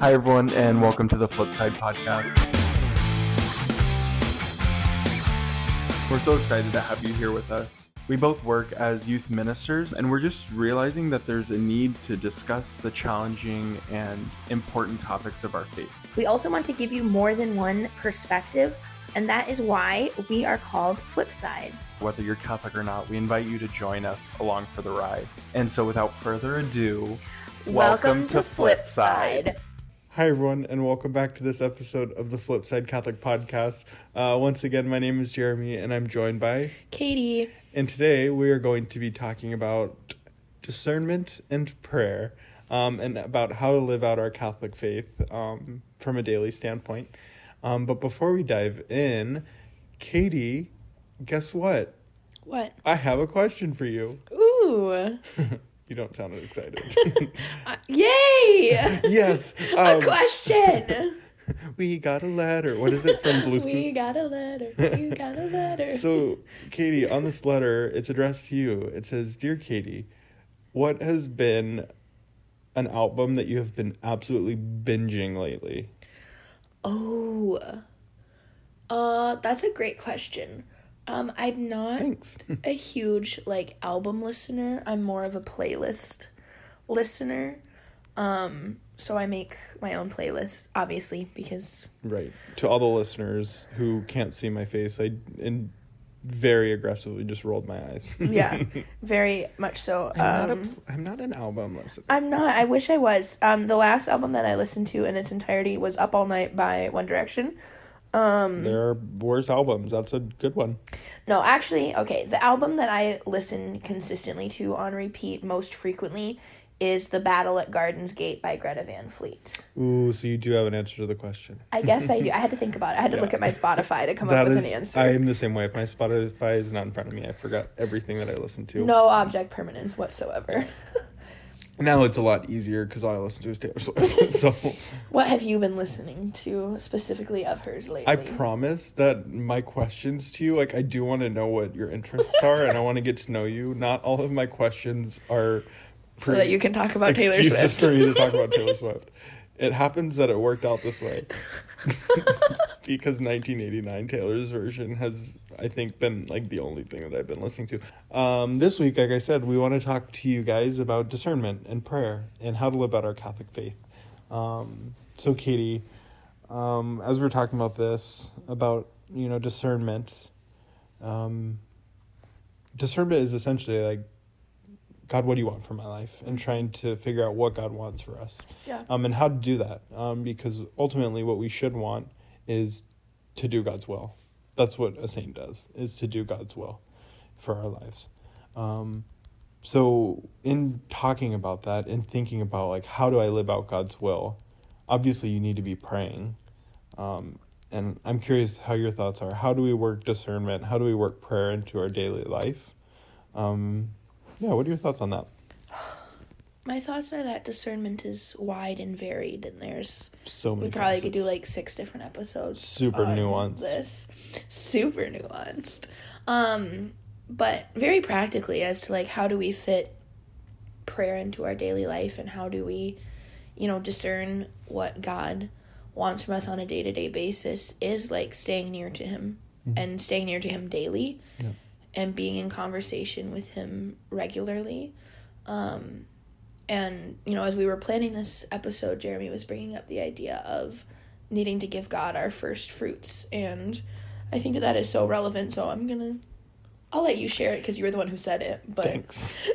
Hi, everyone, and welcome to the Flipside Podcast. We're so excited to have you here with us. We both work as youth ministers, and we're just realizing that there's a need to discuss the challenging and important topics of our faith. We also want to give you more than one perspective, and that is why we are called Flipside. Whether you're Catholic or not, we invite you to join us along for the ride. And so, without further ado, Welcome, to Flipside. Hi, everyone, and welcome back to this episode of the Flipside Catholic Podcast. Uh, once again, my name is Jeremy, and I'm joined by. Katie. And today we are going to be talking about discernment and prayer, um, and about how to live out our Catholic faith um, from a daily standpoint. Um, but before we dive in, Katie, guess what? What? I have a question for you. Ooh. You don't sound excited. Uh, yay! yes. a um, question. we got a letter. What is it from Blue's we Clues? got a letter. We got a letter. So, Katie, on this letter, it's addressed to you. It says, Dear Katie, what has been an album that you have been absolutely binging lately? oh. Uh, that's a great question. Um, I'm not Thanks. a huge like album listener. I'm more of a playlist listener. Um, so I make my own playlist, obviously, because right. To all the listeners who can't see my face, I in very aggressively just rolled my eyes. yeah, very much so. I'm, Um, not a, I'm not an album listener. I'm not. I wish I was. Um, the last album that I listened to in its entirety was "Up All Night" by One Direction. Um, There are worse albums. That's a good one. no, actually, okay. The album that I listen consistently to on repeat most frequently is "The Battle at Gardens Gate" by Greta Van Fleet. Ooh, so you do have an answer to the question. I guess I do. I had to think about it. I had to Yeah. look at my Spotify to come That up with is, an answer. I am the same way. If my Spotify is not in front of me, I forgot everything that I listened to. No object permanence whatsoever. Now it's a lot easier because I listen to is Taylor Swift. so what have you been listening to specifically of hers lately? I promise that my questions to you, like I do want to know what your interests are, and I want to get to know you. Not all of my questions are so that you can talk about Taylor Swift. for me to talk about Taylor Swift. It happens that it worked out this way because 1989 Taylor's version has, I think, been like the only thing that I've been listening to. Um, this week, like I said, we want to talk to you guys about discernment and prayer and how to live out our Catholic faith. Um, so, Katie, um, as we're talking about this, about you know discernment, um, discernment is essentially like God, what do you want for my life? And trying to figure out what God wants for us. Yeah. Um, and how to do that. Um, because ultimately, what we should want is to do God's will. That's what a saint does, is to do God's will for our lives. Um, so, in talking about that and thinking about, like, how do I live out God's will, obviously, you need to be praying. Um, and I'm curious how your thoughts are. How do we work discernment? How do we work prayer into our daily life? Um, yeah, what are your thoughts on that? My thoughts are that discernment is wide and varied, and there's So many. we probably could do like six different episodes. Super nuanced. This super nuanced, um, but very practically as to like how do we fit prayer into our daily life, and how do we, you know, discern what God wants from us on a day to day basis is like staying near to Him and staying near to Him daily, Mm-hmm. Yeah. And being in conversation with Him regularly. Um, and, you know, as we were planning this episode, Jeremy was bringing up the idea of needing to give God our first fruits. And I think that that is so relevant. So I'm going to, I'll let you share it because you were the one who said it. But Thanks.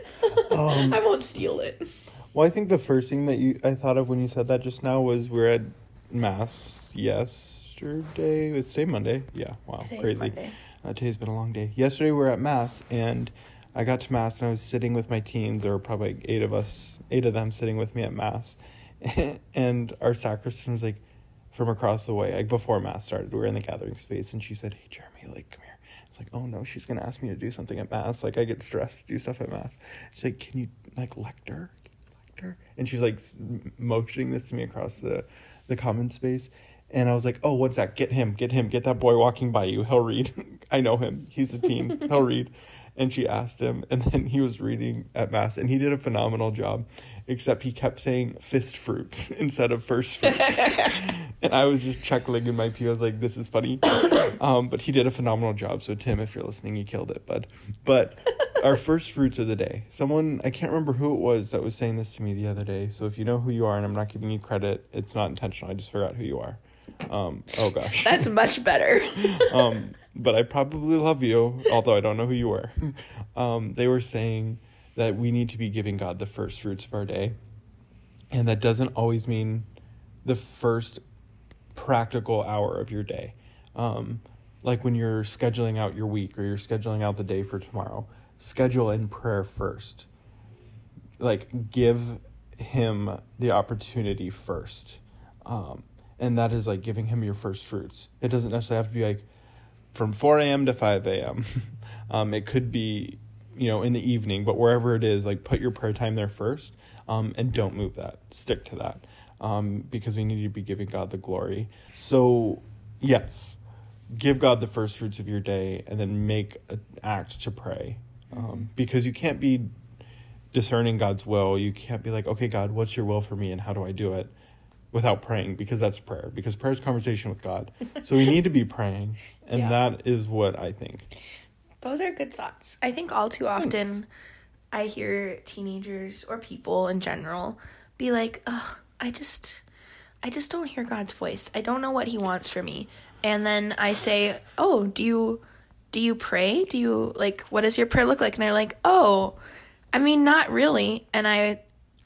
Um, I won't steal it. Well, I think the first thing that you I thought of when you said that just now was we're at mass yesterday. Was today Monday? Yeah. Wow. Today's crazy. Monday. Uh, today's been a long day. Yesterday we were at mass and I got to mass and I was sitting with my teens. Were probably eight of us, eight of them sitting with me at mass, and our sacristan was like from across the way, like before mass started. We were in the gathering space and she said, "Hey Jeremy, like come here." It's like, "Oh no, she's gonna ask me to do something at mass. Like I get stressed to do stuff at mass." She's like, "Can you like lector?" Lector? And she's like motioning this to me across the the common space. And I was like, oh, what's that? Get him, get him, get that boy walking by you. He'll read. I know him. He's a teen. He'll read. And she asked him, and then he was reading at Mass, and he did a phenomenal job. except he kept saying fist fruits instead of first fruits. and I was just chuckling in my pew. I was like, this is funny. Um, but he did a phenomenal job. So, Tim, if you're listening, you killed it, bud. But our first fruits of the day. Someone, I can't remember who it was that was saying this to me the other day. So, if you know who you are and I'm not giving you credit, it's not intentional. I just forgot who you are. Um, oh, gosh. That's much better. um, but I probably love you, although I don't know who you were. Um, they were saying that we need to be giving God the first fruits of our day. And that doesn't always mean the first practical hour of your day. Um, like when you're scheduling out your week or you're scheduling out the day for tomorrow, schedule in prayer first. Like, give Him the opportunity first. Um, and that is like giving Him your first fruits. It doesn't necessarily have to be like from 4 a.m. to 5 a.m. um, it could be you know in the evening but wherever it is like put your prayer time there first um, and don't move that stick to that um, because we need to be giving god the glory so yes give god the first fruits of your day and then make an act to pray um, because you can't be discerning god's will you can't be like okay god what's your will for me and how do i do it without praying because that's prayer because prayer is conversation with god so we need to be praying and Yeah. that is what i think Those are good thoughts. I think all too often I hear teenagers or people in general be like, "Ugh, I just I just don't hear God's voice. I don't know what he wants for me." And then I say, "Oh, do you do you pray? Do you like what does your prayer look like?" And they're like, "Oh, I mean, not really." And I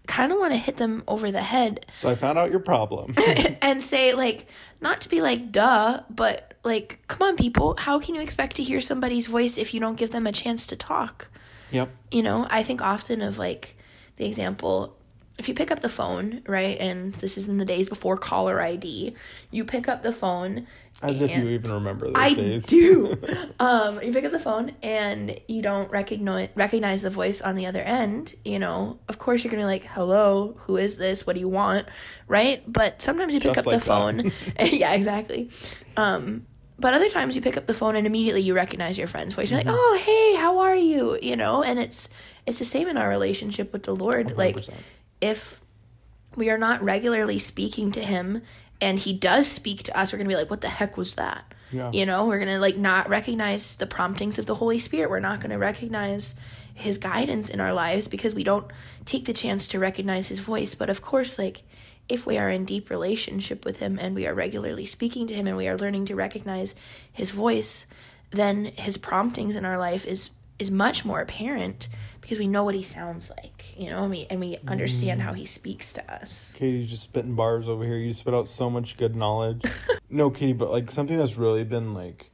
kind of want to hit them over the head. So i found out your problem. And say like not to be like duh but like come on people how can you expect to hear somebody's voice if you don't give them a chance to talk? Yep. You know i think often of like the example if you pick up the phone right and this is in the days before caller id you pick up the phone As if you even remember those I days. do. um, you pick up the phone and you don't recognize recognize the voice on the other end. You know, of course you're gonna be like, "Hello, who is this? What do you want?" Right? But sometimes you pick Just up the like phone. yeah, exactly. Um, but other times you pick up the phone and immediately you recognize your friend's voice. You're like, Mm-hmm. "Oh, hey, how are you?" You know, and it's it's the same in our relationship with the Lord. Like 100%. If we are not regularly speaking to him and he does speak to us, we're gonna be like, what the heck was that? Yeah. You know, we're gonna like not recognize the promptings of the Holy Spirit. We're not gonna recognize his guidance in our lives because we don't take the chance to recognize his voice. But of course, like if we are in deep relationship with him and we are regularly speaking to him and we are learning to recognize his voice, then his promptings in our life is is much more apparent because we know what he sounds like, you know, and we and we understand how he speaks to us. Katie's just spitting bars over here. You spit out so much good knowledge. no, Katie, but like something that's really been like,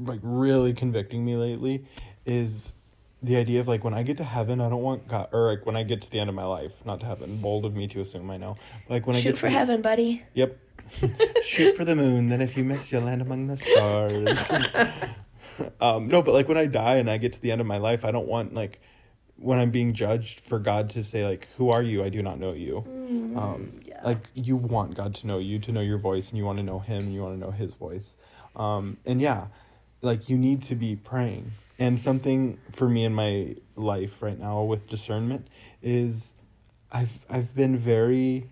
like really convicting me lately, is the idea of like when I get to heaven, I don't want God, or like when I get to the end of my life, not to heaven. Bold of me to assume, I know. Like when I Shoot get for the- heaven, buddy. Yep. Shoot for the moon. Then if you miss, you'll land among the stars. um, no, but like when I die and I get to the end of my life, I don't want like when I'm being judged for God to say like, "Who are you? I do not know you." um, yeah. Like you want God to know you, to know your voice, and you want to know Him, and you want to know His voice. Um, and yeah, like you need to be praying. And something for me in my life right now with discernment is, I've I've been very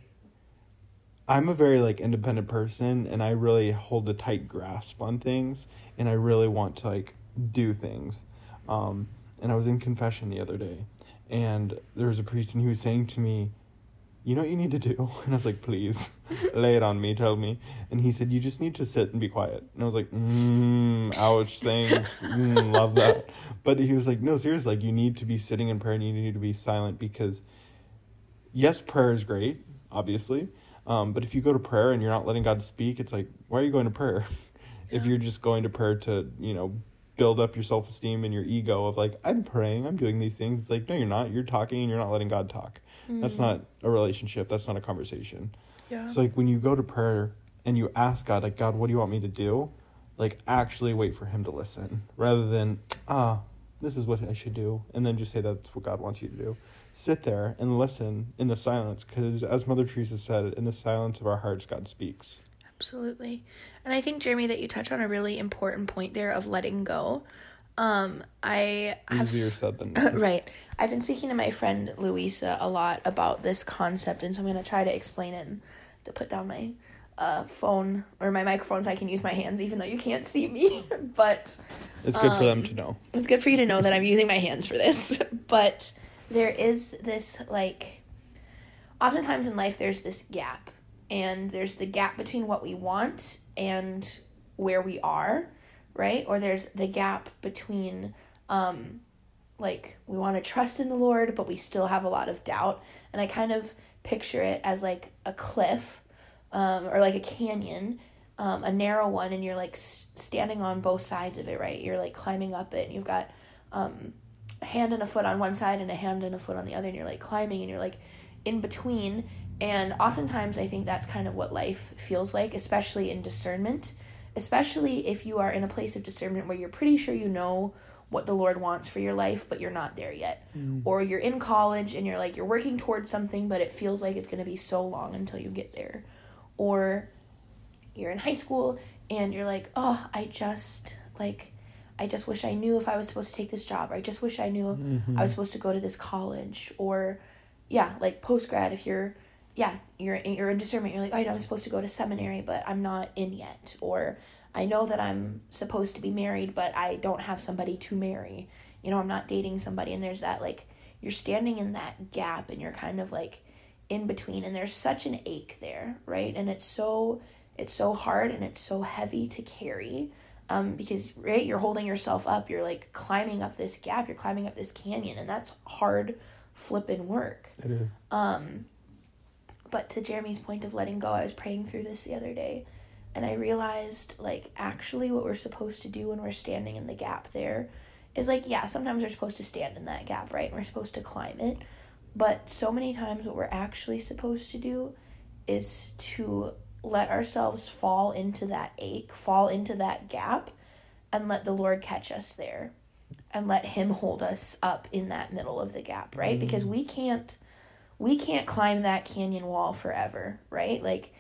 I'm a very like independent person and I really hold a tight grasp on things and I really want to like do things. Um, and I was in confession the other day and there was a priest and he was saying to me, You know what you need to do? And I was like, Please, lay it on me, tell me. And he said, You just need to sit and be quiet. And I was like, Mmm, ouch, thanks. Mm, love that. But he was like, No, seriously, like you need to be sitting in prayer and you need to be silent because yes, prayer is great, obviously. Um, but if you go to prayer and you're not letting God speak, it's like, why are you going to prayer? if you're just going to prayer to, you know, build up your self esteem and your ego of like, I'm praying, I'm doing these things. It's like, no, you're not. You're talking and you're not letting God talk. That's not a relationship. That's not a conversation. Yeah. So like when you go to prayer and you ask God, like, God, what do you want me to do? Like actually wait for him to listen rather than, ah, this is what I should do. And then just say that's what God wants you to do. Sit there and listen in the silence because as Mother Teresa said, in the silence of our hearts, God speaks. Absolutely. And I think, Jeremy, that you touch on a really important point there of letting go. Um, I have Easier said than done. right. I've been speaking to my friend Louisa a lot about this concept, and so I'm going to try to explain it and to put down my uh, phone or my microphone so I can use my hands, even though you can't see me. but It's good for them Um, to know. it's good for you to know that I'm using my hands for this. But there is this, like, oftentimes in life, there's this gap. And there's the gap between what we want and where we are, right? Or there's the gap between, um, like, we want to trust in the Lord, but we still have a lot of doubt. And I kind of picture it as like a cliff um, or like a canyon, um, a narrow one, and you're like s- standing on both sides of it, right? You're like climbing up it, and you've got um, a hand and a foot on one side and a hand and a foot on the other, and you're like climbing, and you're like in between. And oftentimes, I think that's kind of what life feels like, especially in discernment, especially if you are in a place of discernment where you're pretty sure you know what the Lord wants for your life, but you're not there yet. Mm. Or you're in college and you're like, you're working towards something, but it feels like it's going to be so long until you get there. Or you're in high school and you're like, oh, I just, like, I just wish I knew if I was supposed to take this job, or I just wish I knew I mm-hmm. was supposed to go to this college. Or, yeah, like post grad, if you're, yeah, you're, you're in discernment, you're like, oh, I know I'm supposed to go to seminary, but I'm not in yet. Or, I know that I'm supposed to be married, but I don't have somebody to marry. You know, I'm not dating somebody. And there's that, like, you're standing in that gap and you're kind of like in between. And there's such an ache there, right? And it's so, it's so hard and it's so heavy to carry. Um, because, right, you're holding yourself up. You're like climbing up this gap. You're climbing up this canyon. And that's hard flipping work. It is. Um, but to Jeremy's point of letting go, I was praying through this the other day and I realized like actually what we're supposed to do when we're standing in the gap there is like yeah, sometimes we're supposed to stand in that gap, right? And we're supposed to climb it. But so many times what we're actually supposed to do is to let ourselves fall into that ache, fall into that gap and let the Lord catch us there and let him hold us up in that middle of the gap, right? Because mm. we can't we can't climb that canyon wall forever, right? Like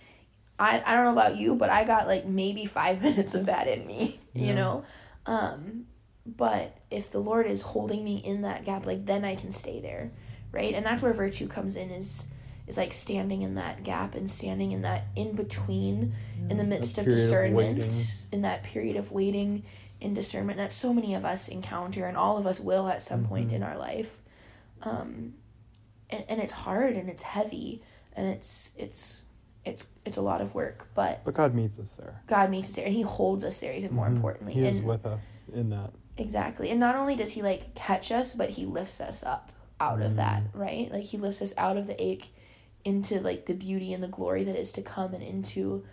I, I don't know about you, but I got like maybe five minutes of that in me, you know? Um, but if the Lord is holding me in that gap, like then I can stay there, right? And that's where virtue comes in is is like standing in that gap and standing in that in between in the midst of period of discernment, in that period of waiting in discernment that so many of us encounter and all of us will at some point Mm-hmm. in our life. Um, and, and it's hard and it's heavy and it's it's it's it's a lot of work, but But God meets us there. God meets us there and He holds us there even more Mhm. importantly. He is with us in that. exactly. And not only does He like catch us, but He lifts us up out of that, Mm. right? Like He lifts us out of the ache into like the beauty and the glory that is to come and into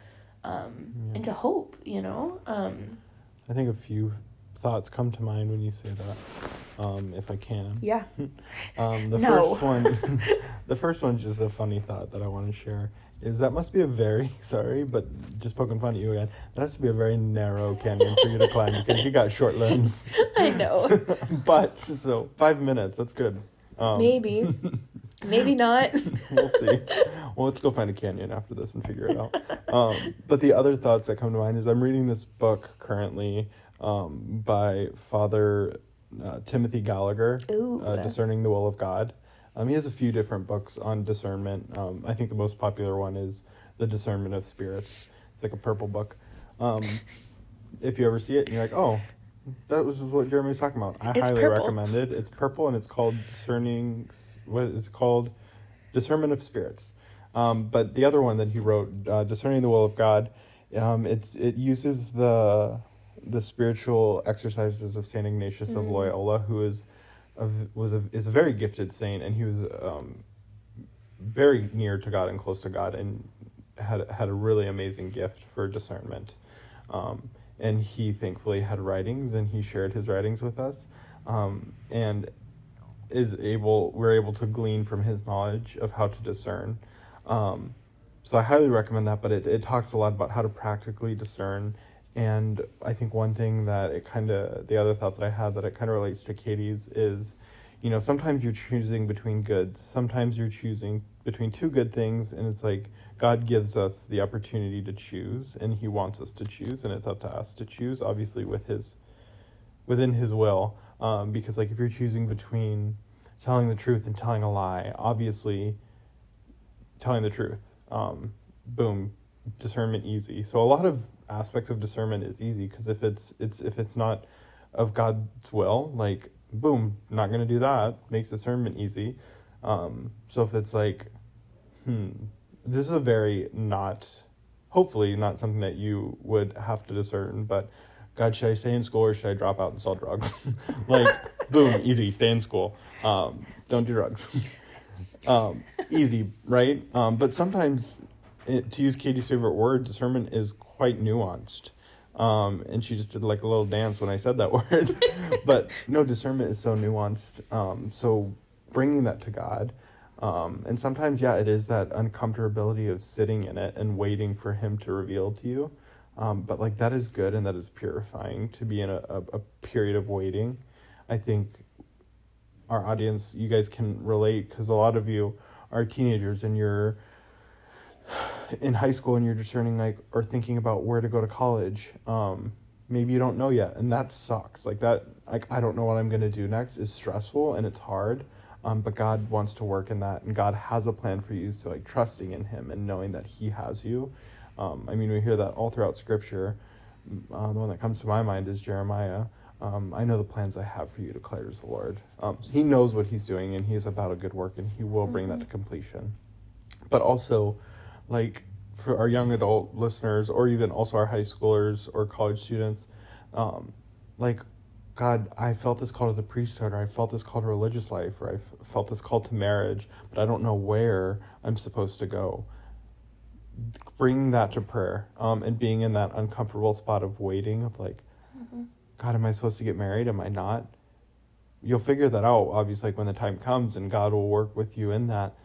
um Yeah. into hope, you know? Um I think a few thoughts come to mind when you say that, um, if I can. yeah. Um, the No. first one, the first one's just a funny thought that I want to share. Is that must be a very sorry, but just poking fun at you again. That has to be a very narrow canyon for you to climb because you got short limbs. I know. but so five minutes, that's good. Um, Maybe. Maybe not. we'll see. Well, let's go find a canyon after this and figure it out. Um, but the other thoughts that come to mind is I'm reading this book currently um, by Father uh, Timothy Gallagher, Ooh. uh, Discerning the Will of God. Um, he has a few different books on discernment. Um, I think the most popular one is The Discernment of Spirits. It's like a purple book. Um, if you ever see it and you're like, oh, that was what Jeremy was talking about. I It's highly purple. recommend it. It's purple and it's called Discerning. What is it called? Discernment of Spirits. Um, but the other one that he wrote, uh, Discerning the Will of God, um, it's it uses the the spiritual exercises of Saint Ignatius of Mm. Loyola, who is a, was a, is a very gifted saint, and he was um, very near to God and close to God, and had had a really amazing gift for discernment. Um, and he thankfully had writings, and he shared his writings with us, um, and is able we're able to glean from his knowledge of how to discern. Um, so I highly recommend that, but it, it talks a lot about how to practically discern. And I think one thing that it kind of, the other thought that I had that it kind of relates to Katie's is, you know, sometimes you're choosing between goods. Sometimes you're choosing between two good things, and it's like God gives us the opportunity to choose, and He wants us to choose, and it's up to us to choose, obviously with His within His will. Um, because like if you're choosing between telling the truth and telling a lie, obviously telling the truth. Um, boom, discernment easy. So a lot of aspects of discernment is easy because if it's it's if it's not of God's will, like boom, not gonna do that. Makes discernment easy. Um, so if it's like, hmm, this is a very not, hopefully not something that you would have to discern, but God, should I stay in school or should I drop out and sell drugs? like, boom, easy, stay in school. Um, don't do drugs. um, easy, right? Um, but sometimes, to use Katie's favorite word, discernment is quite nuanced. Um, and she just did like a little dance when I said that word. but no, discernment is so nuanced. Um, so bringing that to God. Um, and sometimes, yeah, it is that uncomfortability of sitting in it and waiting for Him to reveal to you. Um, but like that is good and that is purifying to be in a, a, a period of waiting. I think our audience, you guys can relate because a lot of you are teenagers and you're in high school and you're discerning like or thinking about where to go to college. Um, maybe you don't know yet, and that sucks. Like that, like I don't know what I'm gonna do next is stressful and it's hard. Um, but God wants to work in that, and God has a plan for you. So like trusting in Him and knowing that He has you. Um, I mean, we hear that all throughout Scripture. Uh, the one that comes to my mind is Jeremiah. Um, I know the plans I have for you, declares the Lord. Um, he knows what he's doing, and he is about a good work, and he will bring mm-hmm. that to completion. But also, like for our young adult listeners, or even also our high schoolers or college students, um, like God, I felt this call to the priesthood, or I felt this call to religious life, or I felt this call to marriage, but I don't know where I'm supposed to go. Bringing that to prayer, um, and being in that uncomfortable spot of waiting, of like, mm-hmm God, am I supposed to get married? Am I not? You'll figure that out, obviously, like when the time comes, and God will work with you in that.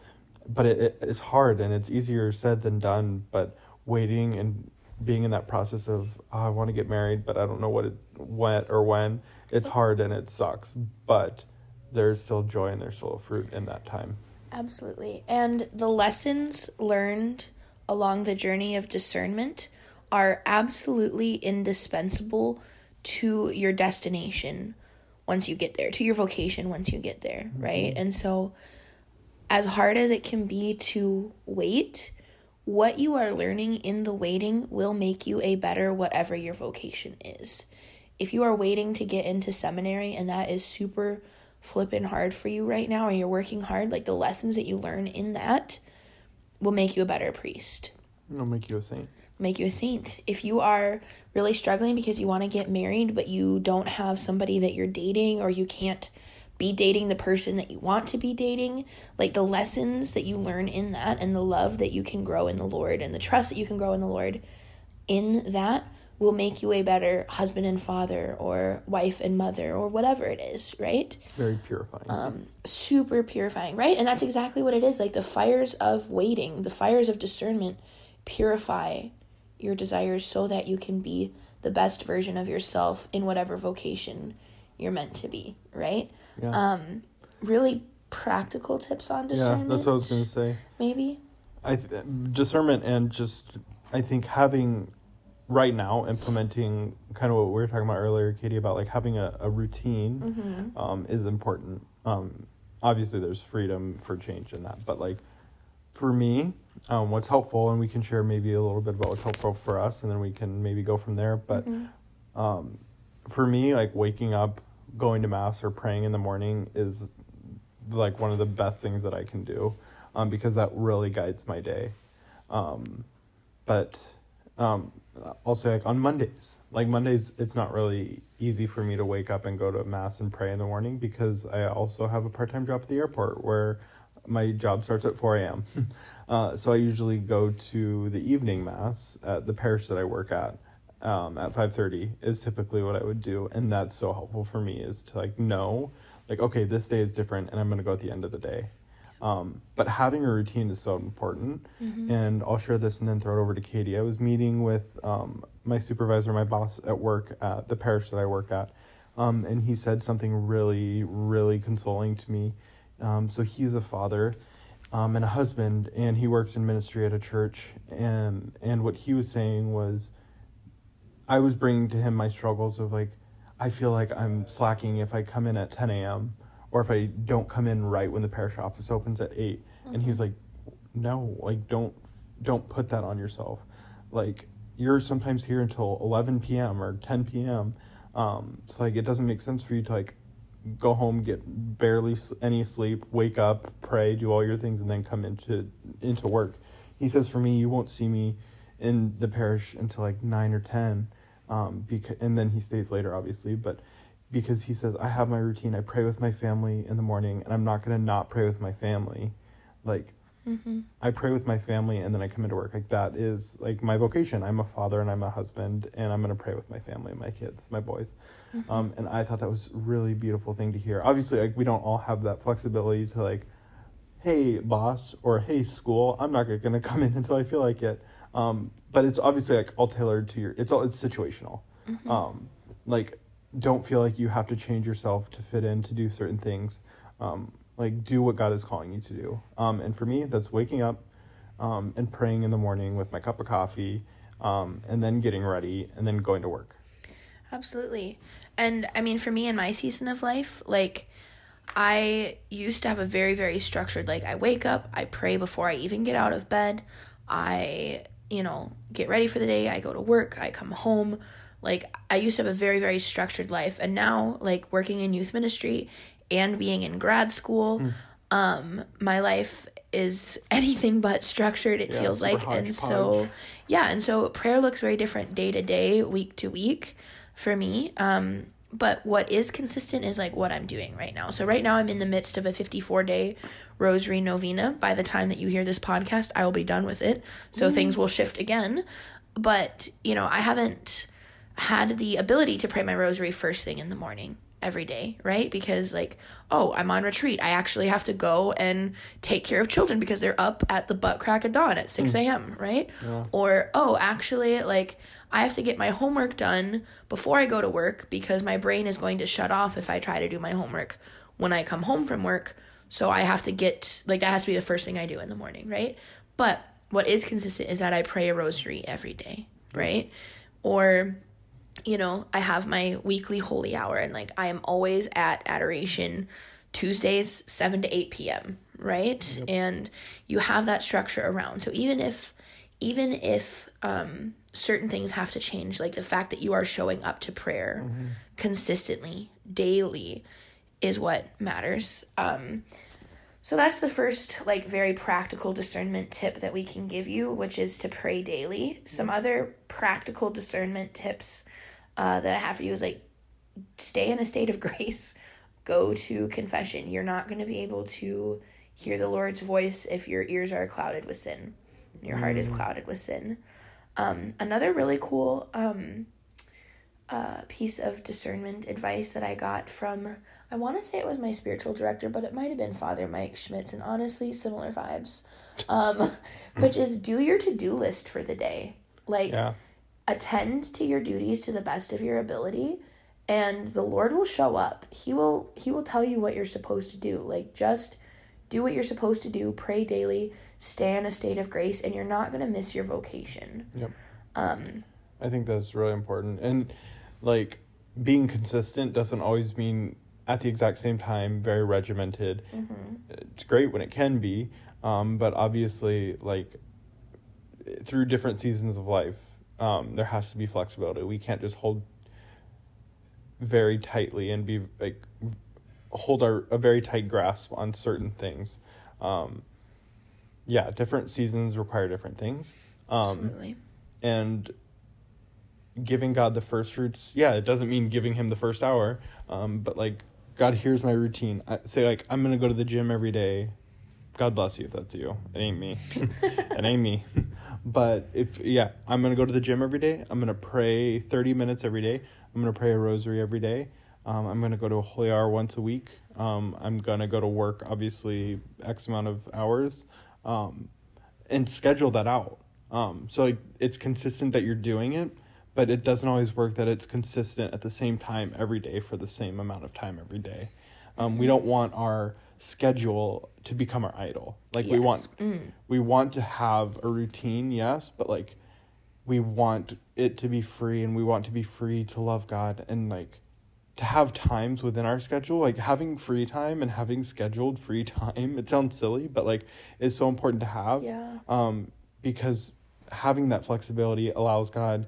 But it, it, it's hard and it's easier said than done. But waiting and being in that process of, oh, I want to get married, but I don't know what it, when or when, it's hard and it sucks. But there's still joy and there's still fruit in that time. Absolutely. And the lessons learned along the journey of discernment are absolutely indispensable to your destination once you get there, to your vocation once you get there, mm-hmm. right? And so, as hard as it can be to wait, what you are learning in the waiting will make you a better whatever your vocation is. If you are waiting to get into seminary and that is super flipping hard for you right now, or you're working hard, like the lessons that you learn in that will make you a better priest. It'll make you a saint make you a saint. If you are really struggling because you want to get married, but you don't have somebody that you're dating, or you can't be dating the person that you want to be dating, like the lessons that you learn in that, and the love that you can grow in the Lord, and the trust that you can grow in the Lord, in that will make you a better husband and father or wife and mother or whatever it is, right? Very purifying. Um super purifying, right? And that's exactly what it is. Like the fires of waiting, the fires of discernment purify your desires so that you can be the best version of yourself in whatever vocation you're meant to be, right? Yeah. Um, really practical tips on discernment. Yeah, that's what I was going to say. Maybe. I th- discernment and just I think having right now implementing kind of what we were talking about earlier, Katie, about like having a, a routine mm-hmm. um, is important. Um, obviously, there's freedom for change in that, but like for me, um, what's helpful, and we can share maybe a little bit about what's helpful for us, and then we can maybe go from there. But mm-hmm. um, for me, like waking up, going to mass, or praying in the morning is like one of the best things that I can do um, because that really guides my day. Um, but um, also, like on Mondays, like Mondays, it's not really easy for me to wake up and go to mass and pray in the morning because I also have a part time job at the airport where my job starts at 4 a.m. uh, so I usually go to the evening mass at the parish that I work at. Um, at 5.30 is typically what I would do. And that's so helpful for me is to like know, like, okay, this day is different and I'm going to go at the end of the day. Um, but having a routine is so important. Mm-hmm. And I'll share this and then throw it over to Katie. I was meeting with um, my supervisor, my boss at work at the parish that I work at. Um, and he said something really, really consoling to me. Um, so he's a father um, and a husband, and he works in ministry at a church. And and what he was saying was, I was bringing to him my struggles of like, I feel like I'm slacking if I come in at 10 a.m. or if I don't come in right when the parish office opens at 8. And he was like, no, like don't don't put that on yourself. Like you're sometimes here until 11 p.m. or 10 p.m. Um, so like it doesn't make sense for you to like go home, get barely any sleep, wake up, pray, do all your things, and then come into into work. He says, for me, you won't see me in the parish until like nine or ten, um, because and then he stays later, obviously, but because he says I have my routine, I pray with my family in the morning, and I'm not gonna not pray with my family, like. I pray with my family and then I come into work. Like that is like my vocation. I'm a father and I'm a husband and I'm gonna pray with my family, my kids, my boys. Um, and I thought that was a really beautiful thing to hear. Obviously, like we don't all have that flexibility to like, hey boss or hey school, I'm not gonna come in until I feel like it. Um, but it's obviously like all tailored to your. It's all it's situational. Um, like don't feel like you have to change yourself to fit in to do certain things. Um, like do what God is calling you to do. Um, and for me, that's waking up um, and praying in the morning with my cup of coffee, um, and then getting ready and then going to work. Absolutely. And I mean, for me in my season of life, like, I used to have a very, very structured, like, I wake up, I pray before I even get out of bed, I, you know, get ready for the day, I go to work, I come home. Like, I used to have a very, very structured life. And now, like, working in youth ministry and being in grad school, um, my life is anything but structured, it Yeah, feels like. And so, yeah, and so prayer looks very different day to day, week to week for me. Um, but what is consistent is like what I'm doing right now. So right now I'm in the midst of a 54 day rosary novena. By the time that you hear this podcast, I will be done with it. So mm. things will shift again. But, you know, I haven't had the ability to pray my rosary first thing in the morning every day, right? Because like, oh, I'm on retreat. I actually have to go and take care of children because they're up at the butt crack of dawn at 6 hmm. a.m., right? Or, oh, actually, like, I have to get my homework done before I go to work because my brain is going to shut off if I try to do my homework when I come home from work. So I have to get, like, that has to be the first thing I do in the morning, right? But what is consistent is that I pray a rosary every day, right? Or, you know, I have my weekly holy hour and like I am always at adoration Tuesdays, 7 to 8 p.m., right? And you have that structure around. So even if, even if, um, certain things have to change, like the fact that you are showing up to prayer consistently, daily, is what matters. Um, so that's the first, like, very practical discernment tip that we can give you, which is to pray daily. Some other practical discernment tips uh, that I have for you is like, stay in a state of grace, go to confession. You're not going to be able to hear the Lord's voice if your ears are clouded with sin, your heart is clouded with sin. Um, another really cool um, uh, piece of discernment advice that I got from, I want to say it was my spiritual director, but it might have been Father Mike Schmitz, and honestly, similar vibes, um, which is do your to do list for the day. Like, Yeah. attend to your duties to the best of your ability and the lord will show up he will he will tell you what you're supposed to do like just do what you're supposed to do pray daily stay in a state of grace and you're not going to miss your vocation Yep. um I think that's really important. And like being consistent doesn't always mean at the exact same time very regimented. It's great when it can be, um, but obviously like through different seasons of life, um, there has to be flexibility. We can't just hold very tightly and be like hold our a very tight grasp on certain things. Um, yeah, different seasons require different things. Um, absolutely and giving God the first fruits. Yeah, it doesn't mean giving Him the first hour, um, but like God, here's my routine. I say like I'm gonna go to the gym every day. God bless you if that's you. It ain't me. it ain't me. But if yeah, I'm gonna go to the gym every day. I'm gonna pray 30 minutes every day. I'm gonna pray a rosary every day. Um, I'm gonna go to a holy hour once a week. Um, I'm gonna go to work obviously X amount of hours, um, and schedule that out. Um, so like it's consistent that you're doing it, but it doesn't always work that it's consistent at the same time every day for the same amount of time every day. Um, we don't want our schedule to become our idol. Like we want Yes. we want to have a routine, yes, but like we want it to be free and we want to be free to love God and like to have times within our schedule, like having free time and having scheduled free time. It sounds silly, but like it's so important to have. Yeah. Um, because having that flexibility allows God,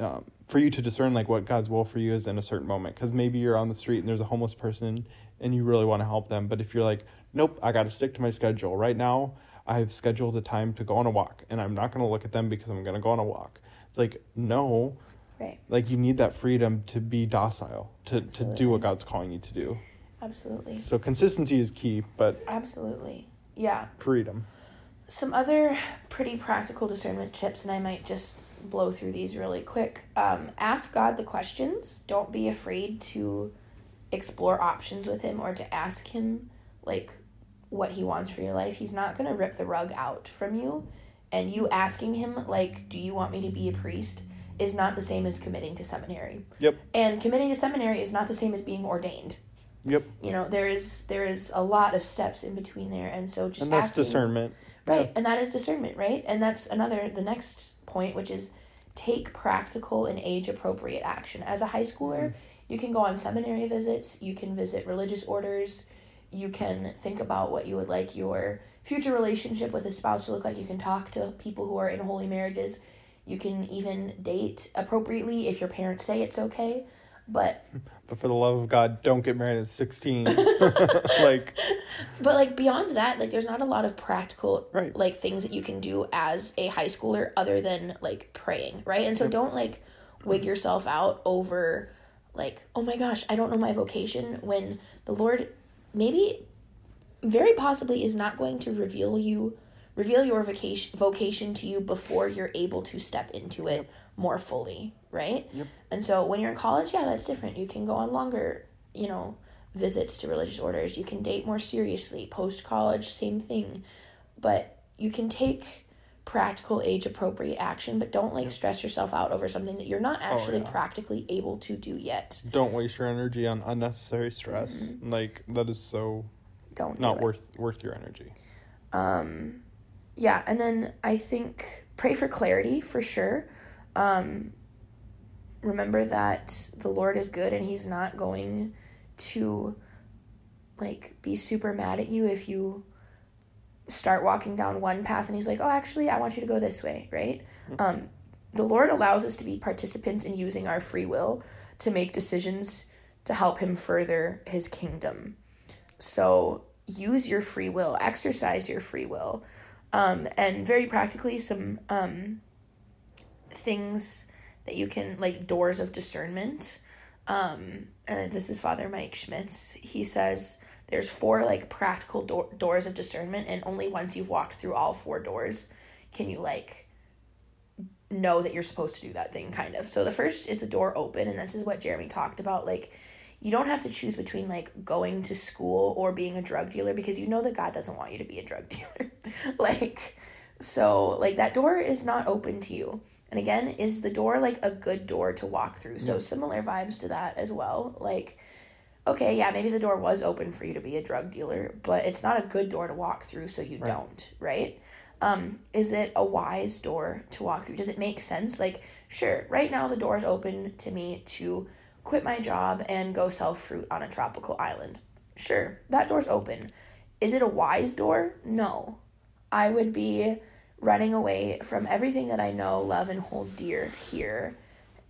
um, for you to discern like what God's will for you is in a certain moment. Because maybe you're on the street and there's a homeless person and you really want to help them, but if you're like, nope, I got to stick to my schedule right now. I've scheduled a time to go on a walk, and I'm not going to look at them because I'm going to go on a walk. It's like no, Right. like you need that freedom to be docile to to do what god's calling you to do Absolutely. so consistency is key but Absolutely. Yeah. freedom Some other pretty practical discernment tips, and I might just blow through these really quick. Um, ask God the questions. Don't be afraid to explore options with Him or to ask Him, like, what He wants for your life. He's not going to rip the rug out from you. And you asking Him, like, do you want me to be a priest, is not the same as committing to seminary. yep And committing to seminary is not the same as being ordained. yep You know, there is there is a lot of steps in between there, and so just and that's asking, discernment right? Yeah. And that is discernment, right? And that's another the next point, which is take practical and age appropriate action. As a high schooler, mm. you can go on seminary visits, you can visit religious orders, you can think about what you would like your future relationship with a spouse to look like. You can talk to people who are in holy marriages. You can even date appropriately if your parents say it's okay. But but for the love of god don't get married at 16 like But like beyond that, like there's not a lot of practical Right. like things that you can do as a high schooler other than like praying, right? And so don't like wig yourself out over like, oh my gosh, I don't know my vocation when the Lord maybe very possibly is not going to reveal you reveal your vocation vocation to you before you're able to step into it more fully, right? Yep. And so when you're in college, yeah, that's different. You can go on longer, you know, visits to religious orders. You can date more seriously. Post college, same thing. But you can take practical age appropriate action, but don't like stress yourself out over something that you're not actually yeah. practically able to do yet. don't waste your energy on unnecessary stress like that is so Don't not it. worth worth your energy Um, yeah, and then I think pray for clarity for sure. Um, remember that the Lord is good and He's not going to like be super mad at you if you start walking down one path and He's like, oh, actually, I want you to go this way, right? Um, the Lord allows us to be participants in using our free will to make decisions to help Him further His kingdom. So use your free will, exercise your free will. Um, and very practically, some um, things that you can, like doors of discernment. Um, and this is Father Mike Schmitz. He says there's four like practical do- doors of discernment, and only once you've walked through all four doors can you like know that you're supposed to do that thing, kind of. So the first is the door open, and this is what Jeremy talked about. Like, you don't have to choose between like going to school or being a drug dealer because you know that God doesn't want you to be a drug dealer. like, so like that door is not open to you. And again, is the door like a good door to walk through? So similar vibes to that as well. Like, okay, yeah, maybe the door was open for you to be a drug dealer, but it's not a good door to walk through, so you don't, right? Um, is it a wise door to walk through? Does it make sense? Like, sure, right now the door is open to me to quit my job and go sell fruit on a tropical island. Sure, that door's open. Is it a wise door? No. I would be running away from everything that I know, love, and hold dear here,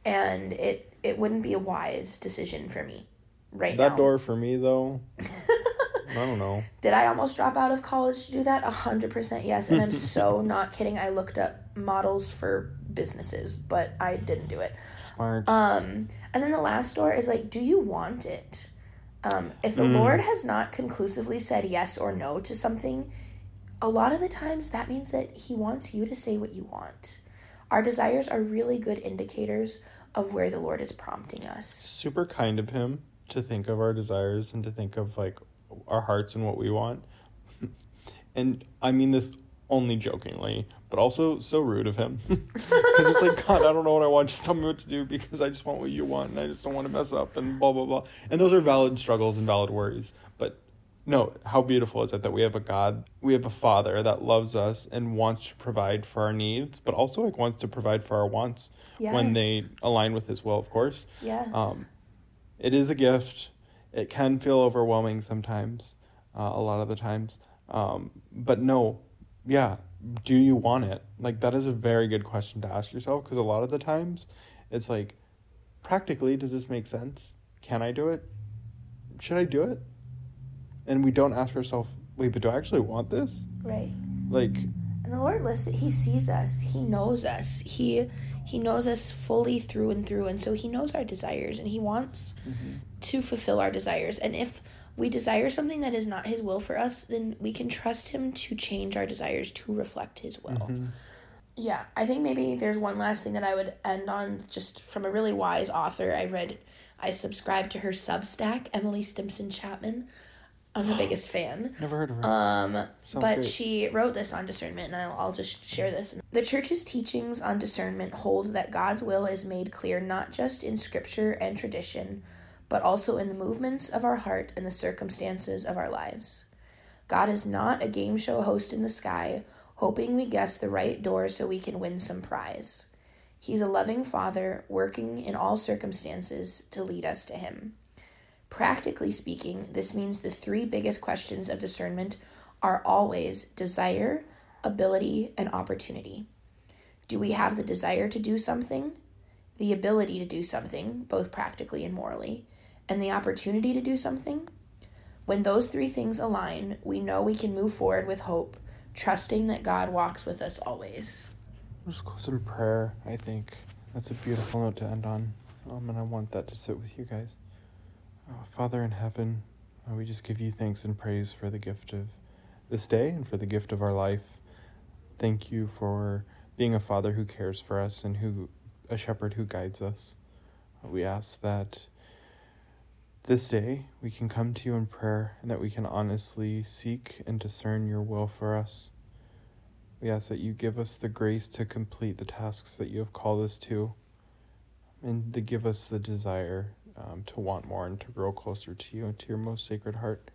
and it it wouldn't be a wise decision for me right now. that now. door for me though i don't know Did I almost drop out of college to do that? A hundred percent yes, and I'm so not kidding. I looked up models for businesses, but I didn't do it. smart Um, and then the last door is like, do you want it? Um, if the Lord has not conclusively said yes or no to something, a lot of the times that means that He wants you to say what you want. Our desires are really good indicators of where the Lord is prompting us. super kind of him to think of our desires and to think of like our hearts and what we want. and I mean this only jokingly, but also so rude of him. Because it's like, God, I don't know what I want. Just tell me what to do because I just want what you want and I just don't want to mess up and blah, blah, blah. And those are valid struggles and valid worries. No, how beautiful is it that we have a God, we have a Father that loves us and wants to provide for our needs, but also like wants to provide for our wants when they align with His will, of course Yes. um, it is a gift. It can feel overwhelming sometimes, uh, a lot of the times. Um, but no, yeah, do you want it? Like, that is a very good question to ask yourself because a lot of the times it's like, practically, does this make sense? Can I do it? Should I do it? And we don't ask ourselves, wait, but do I actually want this? Right. Like, And the Lord listen he sees us. He knows us. He he knows us fully through and through and so he knows our desires and he wants mm-hmm. to fulfill our desires. And if we desire something that is not his will for us, then we can trust him to change our desires to reflect his will. Mm-hmm. Yeah, I think maybe there's one last thing that I would end on just from a really wise author. I read I subscribed to her Substack, Emily Stimpson Chapman. I'm the biggest fan. never heard of her. Um, Sounds but great. she wrote this on discernment, and I'll, I'll just share this. The church's teachings on discernment hold that God's will is made clear not just in scripture and tradition, but also in the movements of our heart and the circumstances of our lives. God is not a game show host in the sky, hoping we guess the right door so we can win some prize. He's a loving father working in all circumstances to lead us to him. Practically speaking, this means the three biggest questions of discernment are always desire, ability, and opportunity. Do we have the desire to do something, the ability to do something, both practically and morally, and the opportunity to do something? When those three things align, we know we can move forward with hope, trusting that God walks with us always. Just close in prayer, I think. That's a beautiful note to end on. Um, and I want that to sit with you guys. Uh, Father in heaven, uh, we just give you thanks and praise for the gift of this day and for the gift of our life. Thank you for being a father who cares for us and who a shepherd who guides us. We ask that this day we can come to you in prayer and that we can honestly seek and discern your will for us. We ask that you give us the grace to complete the tasks that you have called us to, and to give us the desire um, to want more and to grow closer to you and to your most sacred heart.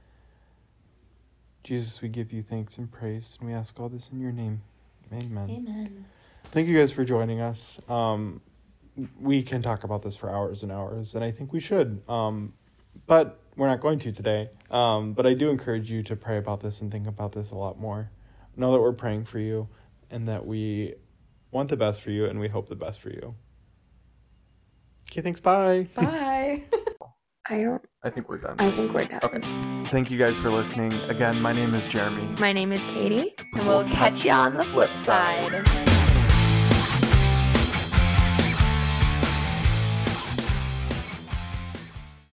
Jesus, we give you thanks and praise, and we ask all this in your name. Amen. Amen. Thank you guys for joining us. Um, we can talk about this for hours and hours, and I think we should. Um, but we're not going to today. Um, but I do encourage you to pray about this and think about this a lot more. Know that we're praying for you and that we want the best for you and we hope the best for you. Okay, thanks. Bye. Bye. I don't. I think we're done. I think we're done. Okay. Thank you guys for listening. Again, my name is Jeremy. My name is Katie, and we'll catch you on the flip side.